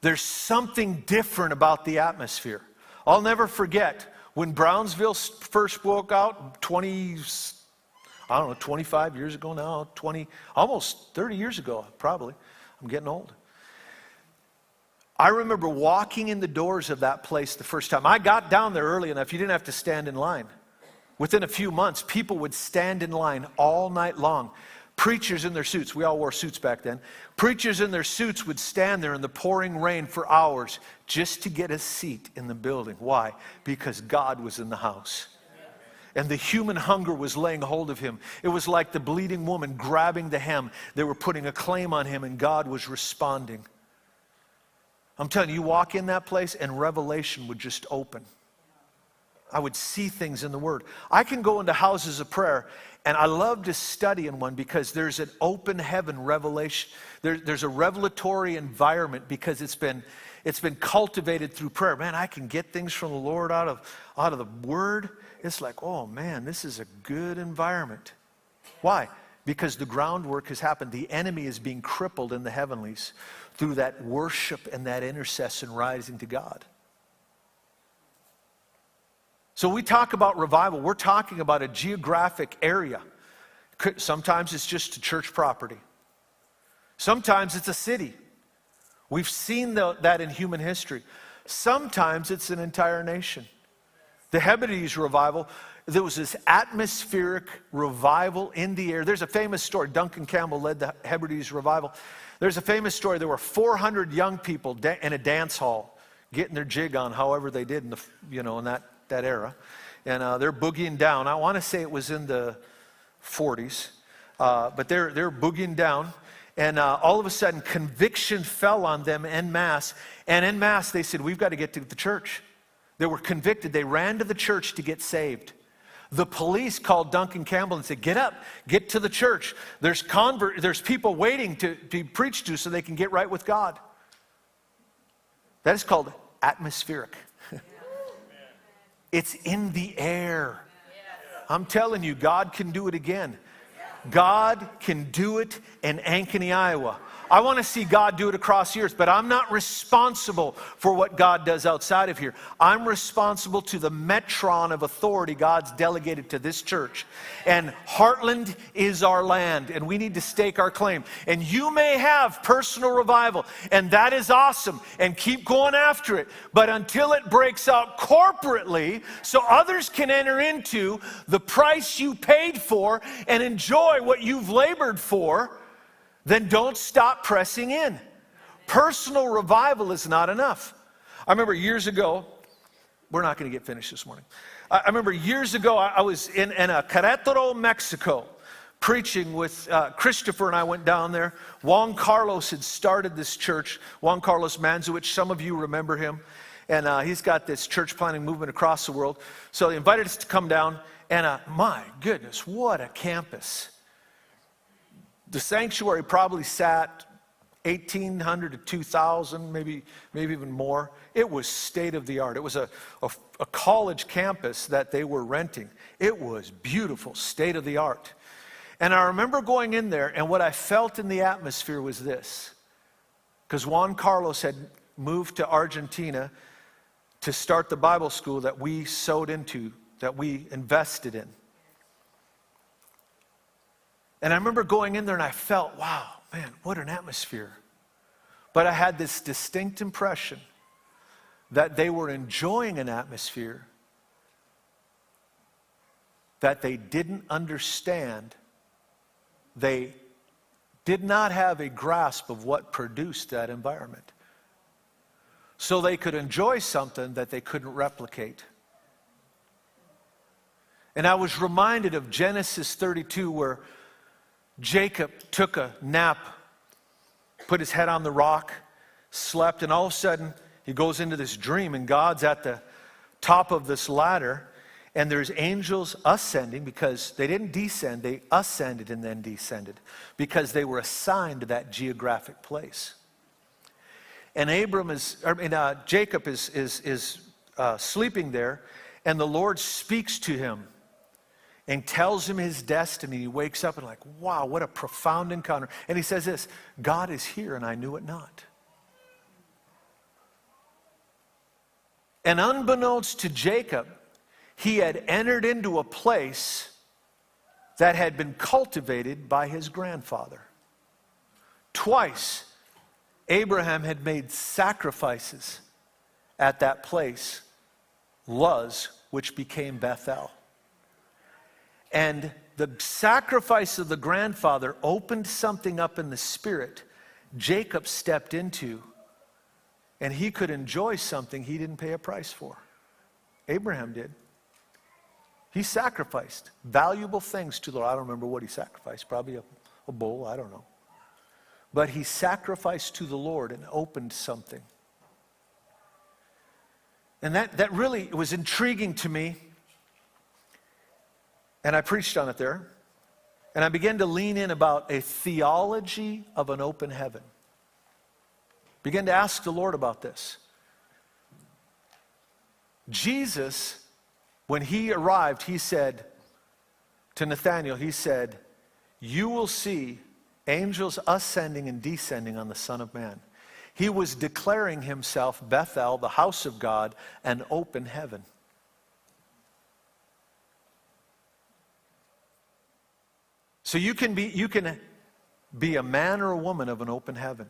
there's something different about the atmosphere. I'll never forget when Brownsville first broke out 20 I don't know, 25 years ago now, 20, almost 30 years ago, probably. I'm getting old. I remember walking in the doors of that place the first time. I got down there early enough, you didn't have to stand in line. Within a few months, people would stand in line all night long. Preachers in their suits, we all wore suits back then. Preachers in their suits would stand there in the pouring rain for hours just to get a seat in the building. Why? Because God was in the house and the human hunger was laying hold of him. It was like the bleeding woman grabbing the hem. They were putting a claim on him, and God was responding. I'm telling you, you walk in that place, and revelation would just open. I would see things in the Word. I can go into houses of prayer, and I love to study in one because there's an open heaven revelation. There, there's a revelatory environment because it's been, it's been cultivated through prayer. Man, I can get things from the Lord out of, out of the Word it's like, oh man, this is a good environment. Why? Because the groundwork has happened. The enemy is being crippled in the heavenlies through that worship and that intercession rising to God. So we talk about revival, we're talking about a geographic area. Sometimes it's just a church property, sometimes it's a city. We've seen that in human history. Sometimes it's an entire nation. The Hebrides revival, there was this atmospheric revival in the air. There's a famous story. Duncan Campbell led the Hebrides revival. There's a famous story. There were 400 young people in a dance hall getting their jig on, however they did in the, you know, in that, that era. And uh, they're boogieing down. I want to say it was in the 40s, uh, but they're, they're boogieing down. And uh, all of a sudden, conviction fell on them en masse. And en masse, they said, We've got to get to the church. They were convicted. They ran to the church to get saved. The police called Duncan Campbell and said, Get up, get to the church. There's, convert, there's people waiting to be preached to so they can get right with God. That is called atmospheric. It's in the air. I'm telling you, God can do it again. God can do it in Ankeny, Iowa. I want to see God do it across the earth, but I'm not responsible for what God does outside of here. I'm responsible to the metron of authority God's delegated to this church. And Heartland is our land, and we need to stake our claim. And you may have personal revival, and that is awesome, and keep going after it. But until it breaks out corporately, so others can enter into the price you paid for and enjoy what you've labored for then don't stop pressing in. Personal revival is not enough. I remember years ago, we're not going to get finished this morning. I remember years ago, I was in, in Querétaro, Mexico, preaching with uh, Christopher, and I went down there. Juan Carlos had started this church, Juan Carlos Manzowich, some of you remember him. And uh, he's got this church planting movement across the world. So they invited us to come down, and uh, my goodness, what a campus! The sanctuary probably sat 1,800 to 2,000, maybe, maybe even more. It was state of the art. It was a, a, a college campus that they were renting. It was beautiful, state of the art. And I remember going in there, and what I felt in the atmosphere was this. Because Juan Carlos had moved to Argentina to start the Bible school that we sowed into, that we invested in. And I remember going in there and I felt, wow, man, what an atmosphere. But I had this distinct impression that they were enjoying an atmosphere that they didn't understand. They did not have a grasp of what produced that environment. So they could enjoy something that they couldn't replicate. And I was reminded of Genesis 32, where Jacob took a nap, put his head on the rock, slept, and all of a sudden he goes into this dream, and God's at the top of this ladder, and there's angels ascending because they didn't descend, they ascended and then descended because they were assigned to that geographic place. And Abram is, I mean, uh, Jacob is, is, is uh, sleeping there, and the Lord speaks to him and tells him his destiny. He wakes up and, like, wow, what a profound encounter. And he says this God is here, and I knew it not. And unbeknownst to Jacob, he had entered into a place that had been cultivated by his grandfather. Twice, Abraham had made sacrifices at that place, Luz, which became Bethel. And the sacrifice of the grandfather opened something up in the spirit Jacob stepped into, and he could enjoy something he didn't pay a price for. Abraham did. He sacrificed valuable things to the Lord. I don't remember what he sacrificed, probably a, a bull, I don't know. But he sacrificed to the Lord and opened something. And that, that really was intriguing to me and I preached on it there. And I began to lean in about a theology of an open heaven. Began to ask the Lord about this. Jesus, when he arrived, he said to Nathanael, he said, You will see angels ascending and descending on the Son of Man. He was declaring himself Bethel, the house of God, an open heaven. So you can be, you can be a man or a woman of an open heaven.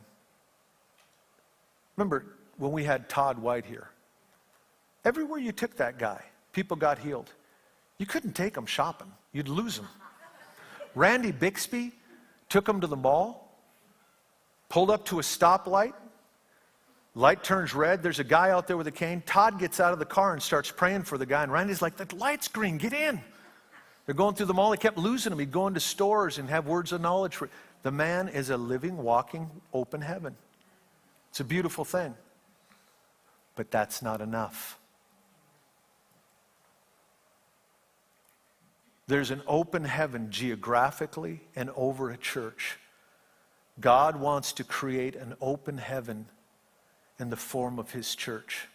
Remember when we had Todd White here? Everywhere you took that guy, people got healed. You couldn't take him shopping, you'd lose him. Randy Bixby took him to the mall, pulled up to a stoplight. Light turns red. There's a guy out there with a cane. Todd gets out of the car and starts praying for the guy. And Randy's like, The light's green, get in. They're going through the mall. He kept losing them. He'd go into stores and have words of knowledge. For, the man is a living, walking, open heaven. It's a beautiful thing. But that's not enough. There's an open heaven geographically and over a church. God wants to create an open heaven in the form of his church.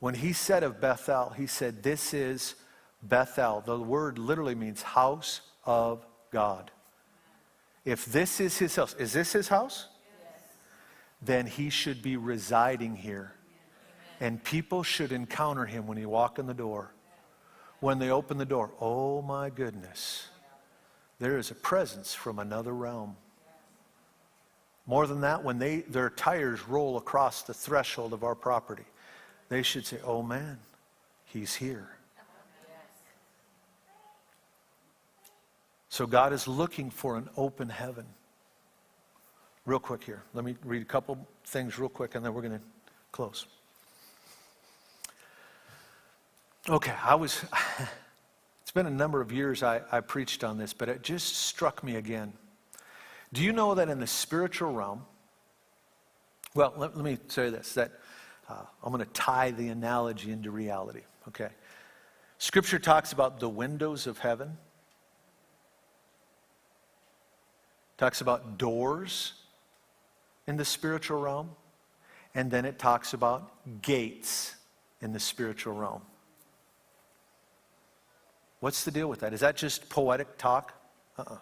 When he said of Bethel, he said, This is Bethel. The word literally means house of God. If this is his house, is this his house? Yes. Then he should be residing here. Amen. And people should encounter him when he walk in the door. When they open the door, oh my goodness, there is a presence from another realm. More than that, when they, their tires roll across the threshold of our property, they should say, Oh man, he's here. So God is looking for an open heaven. Real quick here. Let me read a couple things real quick and then we're going to close. Okay, I was, it's been a number of years I, I preached on this, but it just struck me again. Do you know that in the spiritual realm, well, let, let me say this that uh, I'm going to tie the analogy into reality, okay? Scripture talks about the windows of heaven, talks about doors in the spiritual realm, and then it talks about gates in the spiritual realm. What's the deal with that? Is that just poetic talk? Uh uh-uh. uh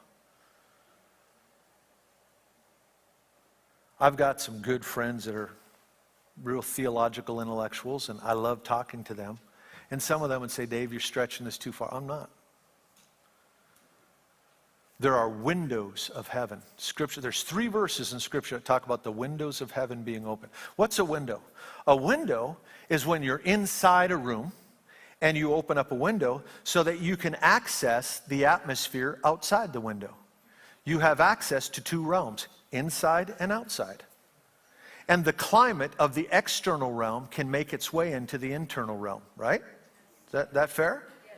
I've got some good friends that are real theological intellectuals, and I love talking to them. And some of them would say, Dave, you're stretching this too far. I'm not. There are windows of heaven. Scripture, there's three verses in Scripture that talk about the windows of heaven being open. What's a window? A window is when you're inside a room and you open up a window so that you can access the atmosphere outside the window. You have access to two realms inside and outside. And the climate of the external realm can make its way into the internal realm, right? Is that, that fair? Yes.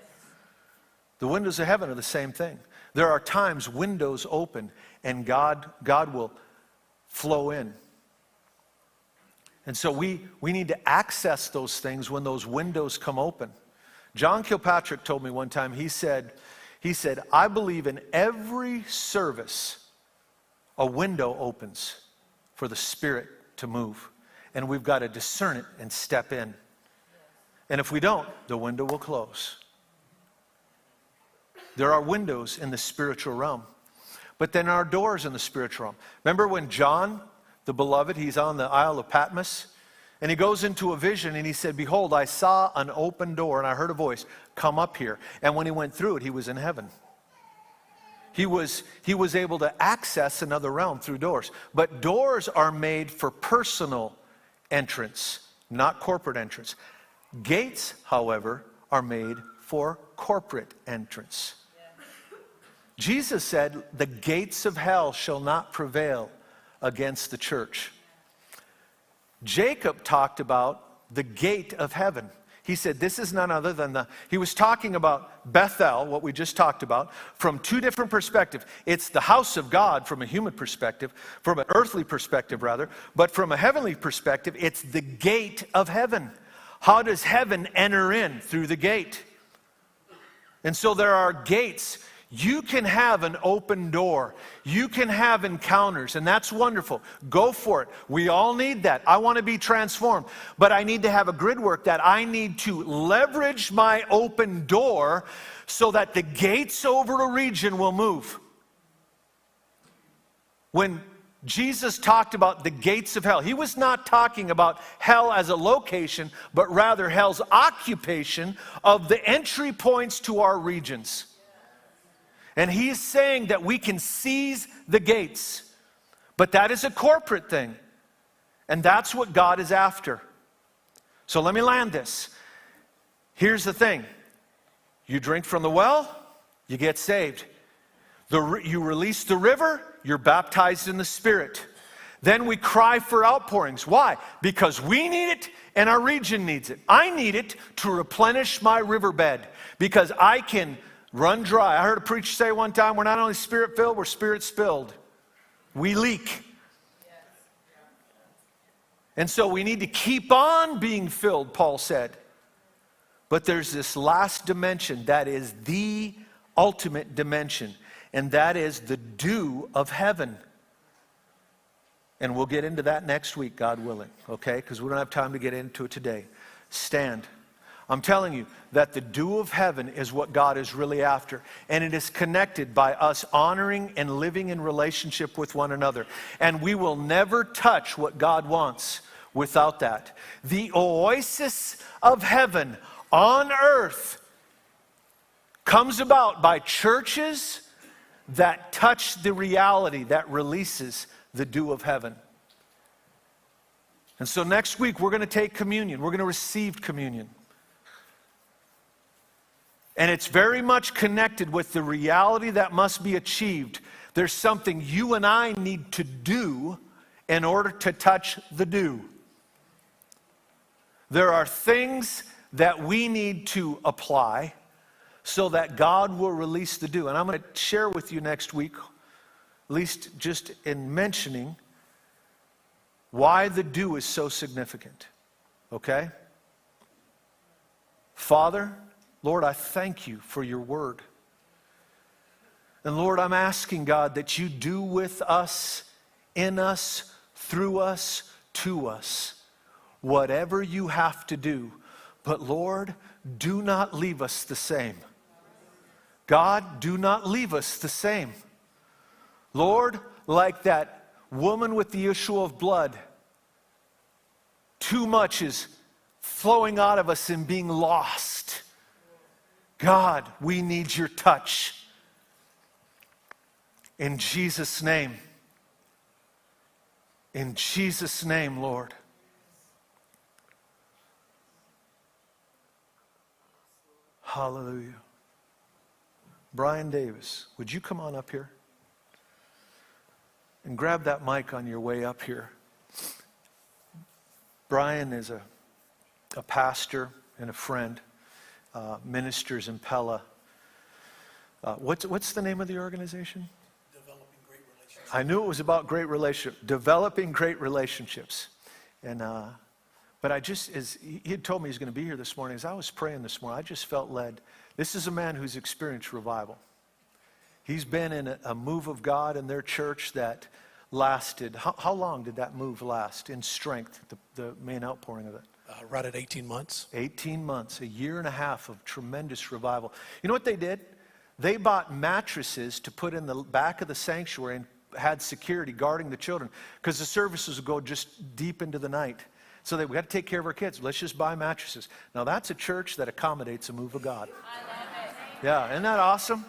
The windows of heaven are the same thing. There are times windows open and God, God will flow in. And so we, we need to access those things when those windows come open. John Kilpatrick told me one time, he said, he said, I believe in every service a window opens for the Spirit to move. And we've got to discern it and step in. And if we don't, the window will close. There are windows in the spiritual realm, but then there are doors in the spiritual realm. Remember when John, the beloved, he's on the Isle of Patmos, and he goes into a vision and he said, Behold, I saw an open door, and I heard a voice, Come up here. And when he went through it, he was in heaven. He was, he was able to access another realm through doors. But doors are made for personal entrance, not corporate entrance. Gates, however, are made for corporate entrance. Jesus said, The gates of hell shall not prevail against the church. Jacob talked about the gate of heaven. He said, This is none other than the. He was talking about Bethel, what we just talked about, from two different perspectives. It's the house of God from a human perspective, from an earthly perspective, rather, but from a heavenly perspective, it's the gate of heaven. How does heaven enter in? Through the gate. And so there are gates you can have an open door. You can have encounters, and that's wonderful. Go for it. We all need that. I want to be transformed, but I need to have a grid work that I need to leverage my open door so that the gates over a region will move. When Jesus talked about the gates of hell. He was not talking about hell as a location, but rather hell's occupation of the entry points to our regions. And he's saying that we can seize the gates, but that is a corporate thing. And that's what God is after. So let me land this. Here's the thing you drink from the well, you get saved. The, you release the river, you're baptized in the Spirit. Then we cry for outpourings. Why? Because we need it and our region needs it. I need it to replenish my riverbed because I can run dry. I heard a preacher say one time, we're not only spirit filled, we're spirit spilled. We leak. And so we need to keep on being filled, Paul said. But there's this last dimension that is the ultimate dimension, and that is the dew of heaven. And we'll get into that next week, God willing, okay? Because we don't have time to get into it today. Stand. I'm telling you that the dew of heaven is what God is really after. And it is connected by us honoring and living in relationship with one another. And we will never touch what God wants without that. The oasis of heaven on earth comes about by churches that touch the reality that releases the dew of heaven. And so next week, we're going to take communion. We're going to receive communion. And it's very much connected with the reality that must be achieved. There's something you and I need to do in order to touch the dew. There are things that we need to apply so that God will release the dew. And I'm going to share with you next week, at least just in mentioning, why the dew is so significant. Okay? Father, Lord, I thank you for your word. And Lord, I'm asking God that you do with us, in us, through us, to us, whatever you have to do. But Lord, do not leave us the same. God, do not leave us the same. Lord, like that woman with the issue of blood, too much is flowing out of us and being lost. God, we need your touch. In Jesus' name. In Jesus' name, Lord. Hallelujah. Brian Davis, would you come on up here? And grab that mic on your way up here. Brian is a, a pastor and a friend uh, ministers in Pella. Uh, what's, what's the name of the organization? Developing Great Relationships. I knew it was about great relationship, developing great relationships. And, uh, but I just, as he had told me he's going to be here this morning, as I was praying this morning, I just felt led. This is a man who's experienced revival. He's been in a, a move of God in their church that lasted. How, how, long did that move last in strength, the, the main outpouring of it? Uh, right at 18 months. 18 months, a year and a half of tremendous revival. You know what they did? They bought mattresses to put in the back of the sanctuary and had security guarding the children because the services would go just deep into the night. So they, we got to take care of our kids. Let's just buy mattresses. Now that's a church that accommodates a move of God. Yeah, isn't that awesome?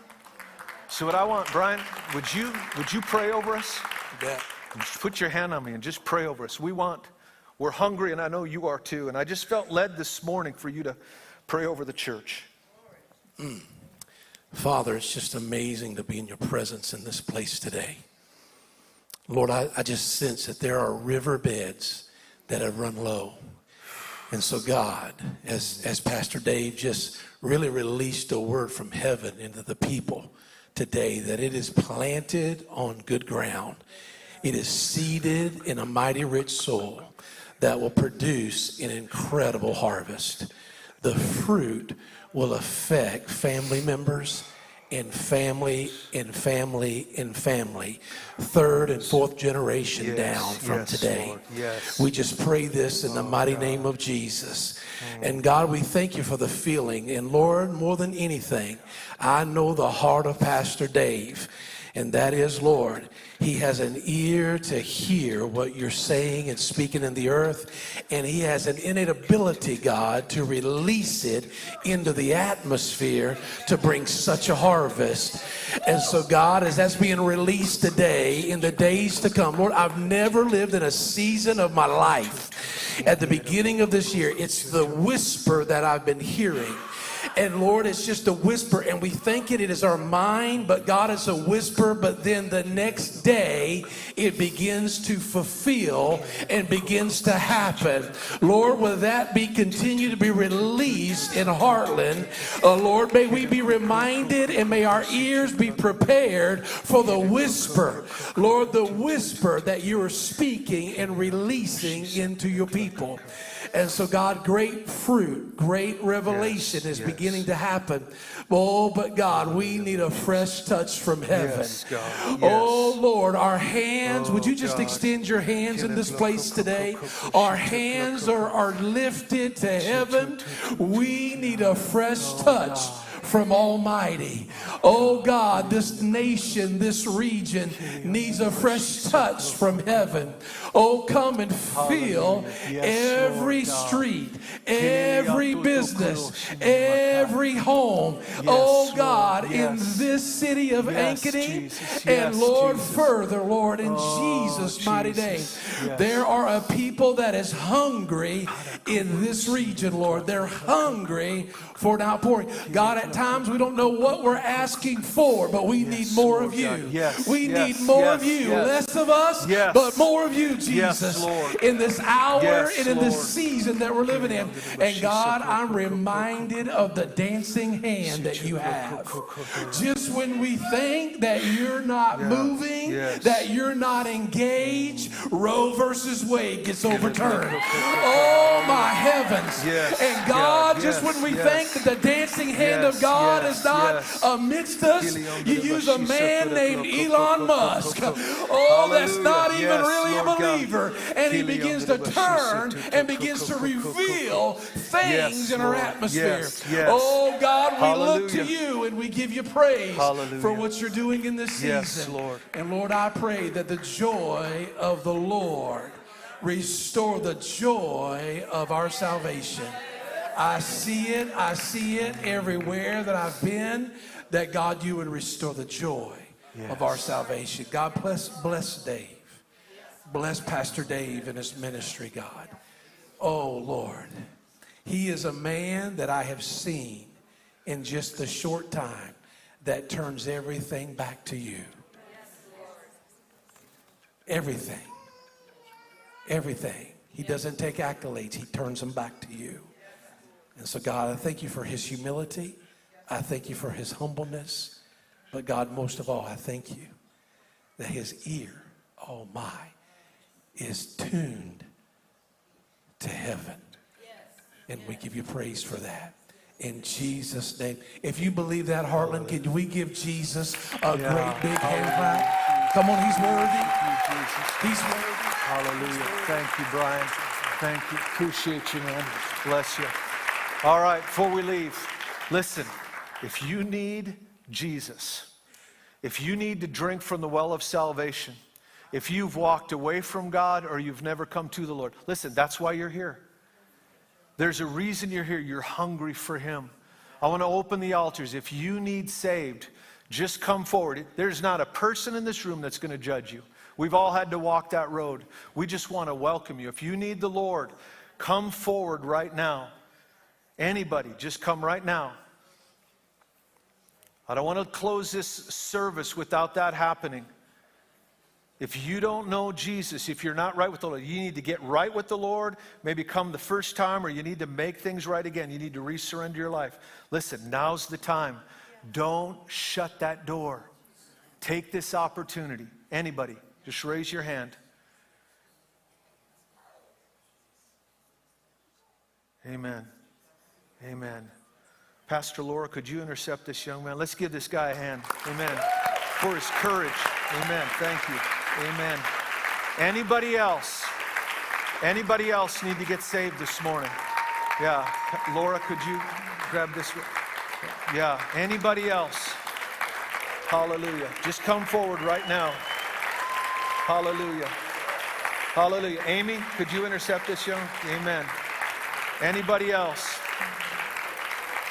So what I want, Brian, would you would you pray over us? Yeah. Put your hand on me and just pray over us. We want we're hungry, and I know you are too. And I just felt led this morning for you to pray over the church. Mm. Father, it's just amazing to be in your presence in this place today. Lord, I, I just sense that there are riverbeds that have run low. And so, God, as, as Pastor Dave just really released a word from heaven into the people today, that it is planted on good ground, it is seeded in a mighty rich soil that will produce an incredible harvest. The fruit will affect family members and family and family and family, third and fourth generation yes, down from yes, today. Yes. We just pray this in the oh, mighty God. name of Jesus. Mm. And God, we thank you for the feeling. And Lord, more than anything, I know the heart of Pastor Dave and that is, Lord, He has an ear to hear what you're saying and speaking in the earth, and He has an innate ability, God, to release it into the atmosphere to bring such a harvest. And so, God, as that's being released today, in the days to come, Lord, I've never lived in a season of my life at the beginning of this year. It's the whisper that I've been hearing and Lord, it's just a whisper, and we think it, it is our mind, but God, is a whisper. But then the next day, it begins to fulfill and begins to happen. Lord, will that be continue to be released in Heartland? Uh, Lord, may we be reminded and may our ears be prepared for the whisper. Lord, the whisper that you are speaking and releasing into your people. And so, God, great fruit, great revelation is. Beginning to happen. Oh, but God, we need a fresh touch from heaven. Yes, God. Oh, Lord, our hands, would Oh, you just God. extend your hands in this place today? Our hands are, are lifted to heaven. We need a fresh oh, touch from Almighty. Oh God, this nation, this region needs a fresh touch from heaven. Oh, come and feel Yes, every street, every business, every home. Oh God, in this city of Ankeny, and Lord, further, Lord, in Oh, Jesus' mighty name, there are a people that is hungry in this region, Lord. They're hungry for an outpouring. God, at times we don't know what we're asking for, but we need more of you. Yes, We yes, need more of you. yes. Less of us, Yes. but more of you, Yes, Jesus, Lord. in this hour Yes, and in this season that we're living in. And God, I'm reminded of the dancing hand that you have. Just when we think that you're not moving, Yes. that you're not engaged, Roe versus Wade gets overturned. Oh, my heavens. Yes, And God, just when we yes. think that the dancing hand Yes, of God yes, is not yes. amidst us, you use a man named Elon Musk. Oh, that's not even really a believer. And he begins to turn and begins to reveal things in our atmosphere. Oh, God, we look to you and we give you praise Hallelujah. for what you're doing in this season. Lord. And Lord, I pray that the joy of the Lord restore the joy of our salvation. I see it, I see it everywhere that I've been, that God, you would restore the joy of our salvation. God bless, bless Dave. Bless Pastor Dave and his ministry, God. Oh, Lord. He is a man that I have seen in just the short time that turns everything back to you. Everything. Everything. He doesn't take accolades, he turns them back to you. And so, God, I thank you for his humility. I thank you for his humbleness. But, God, most of all, I thank you that his ear, oh my, is tuned to heaven. And we give you praise for that. In Jesus' name. If you believe that, Heartland, can we give Jesus a Yeah. great big hand clap? Come on, he's worthy. Jesus. He's worthy. Hallelujah. Thank you, Brian. Thank you. Appreciate you, man. Bless you. All right, before we leave, listen. If you need Jesus, if you need to drink from the well of salvation, if you've walked away from God or you've never come to the Lord, listen, that's why you're here. There's a reason you're here. You're hungry for Him. I want to open the altars. If you need saved, just come forward. There's not a person in this room that's going to judge you. We've all had to walk that road. We just want to welcome you. If you need the Lord, come forward right now. Anybody, just come right now. I don't want to close this service without that happening. If you don't know Jesus, if you're not right with the Lord, you need to get right with the Lord, maybe come the first time, or you need to make things right again. You need to resurrender your life. Listen, now's the time. Don't shut that door. Take this opportunity. Anybody, just raise your hand. Amen. Amen. Pastor Laura, could you intercept this young man? Let's give this guy a hand. Amen. For his courage. Amen. Thank you. Amen. Anybody else? Anybody else need to get saved this morning? Yeah. Laura, could you grab this? Yeah. Anybody else? Hallelujah. Just come forward right now. Hallelujah. Hallelujah. Amy, could you intercept this young? Amen. Anybody else?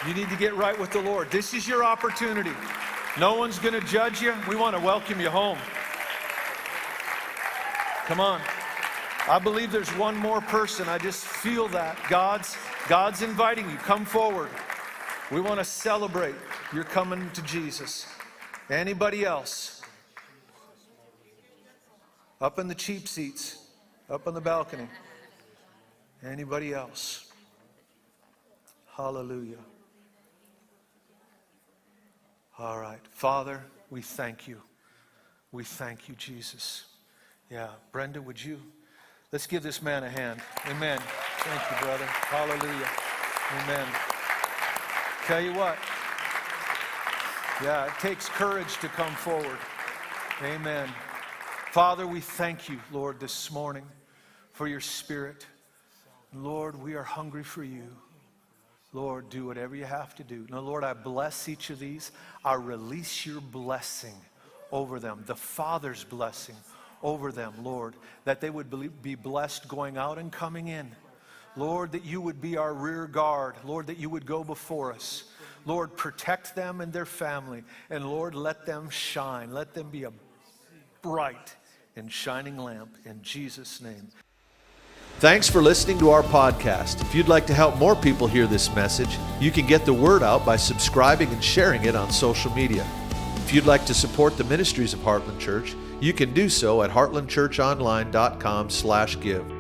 You need to get right with the Lord. This is your opportunity. No one's going to judge you. We want to welcome you home. Come on. I believe there's one more person. I just feel that. God's God's inviting you. Come forward. We want to celebrate your coming to Jesus. Anybody else? Up in the cheap seats, up on the balcony. Anybody else? Hallelujah. All right. Father, we thank you. We thank you, Jesus. Yeah. Brenda, would you? Let's give this man a hand. Amen. Thank you, brother. Hallelujah. Amen. Tell you what. Yeah, it takes courage to come forward. Amen. Father, we thank you, Lord, this morning for your spirit. Lord, we are hungry for you. Lord, do whatever you have to do. Now, Lord, I bless each of these. I release your blessing over them, the Father's blessing over them, Lord, that they would be blessed going out and coming in. Lord, that you would be our rear guard. Lord, that you would go before us. Lord, protect them and their family. And Lord, let them shine. Let them be a bright and shining lamp in Jesus' name. Thanks for listening to our podcast. If you'd like to help more people hear this message, you can get the word out by subscribing and sharing it on social media. If you'd like to support the ministries of Heartland Church, you can do so at heartlandchurchonline.com/give.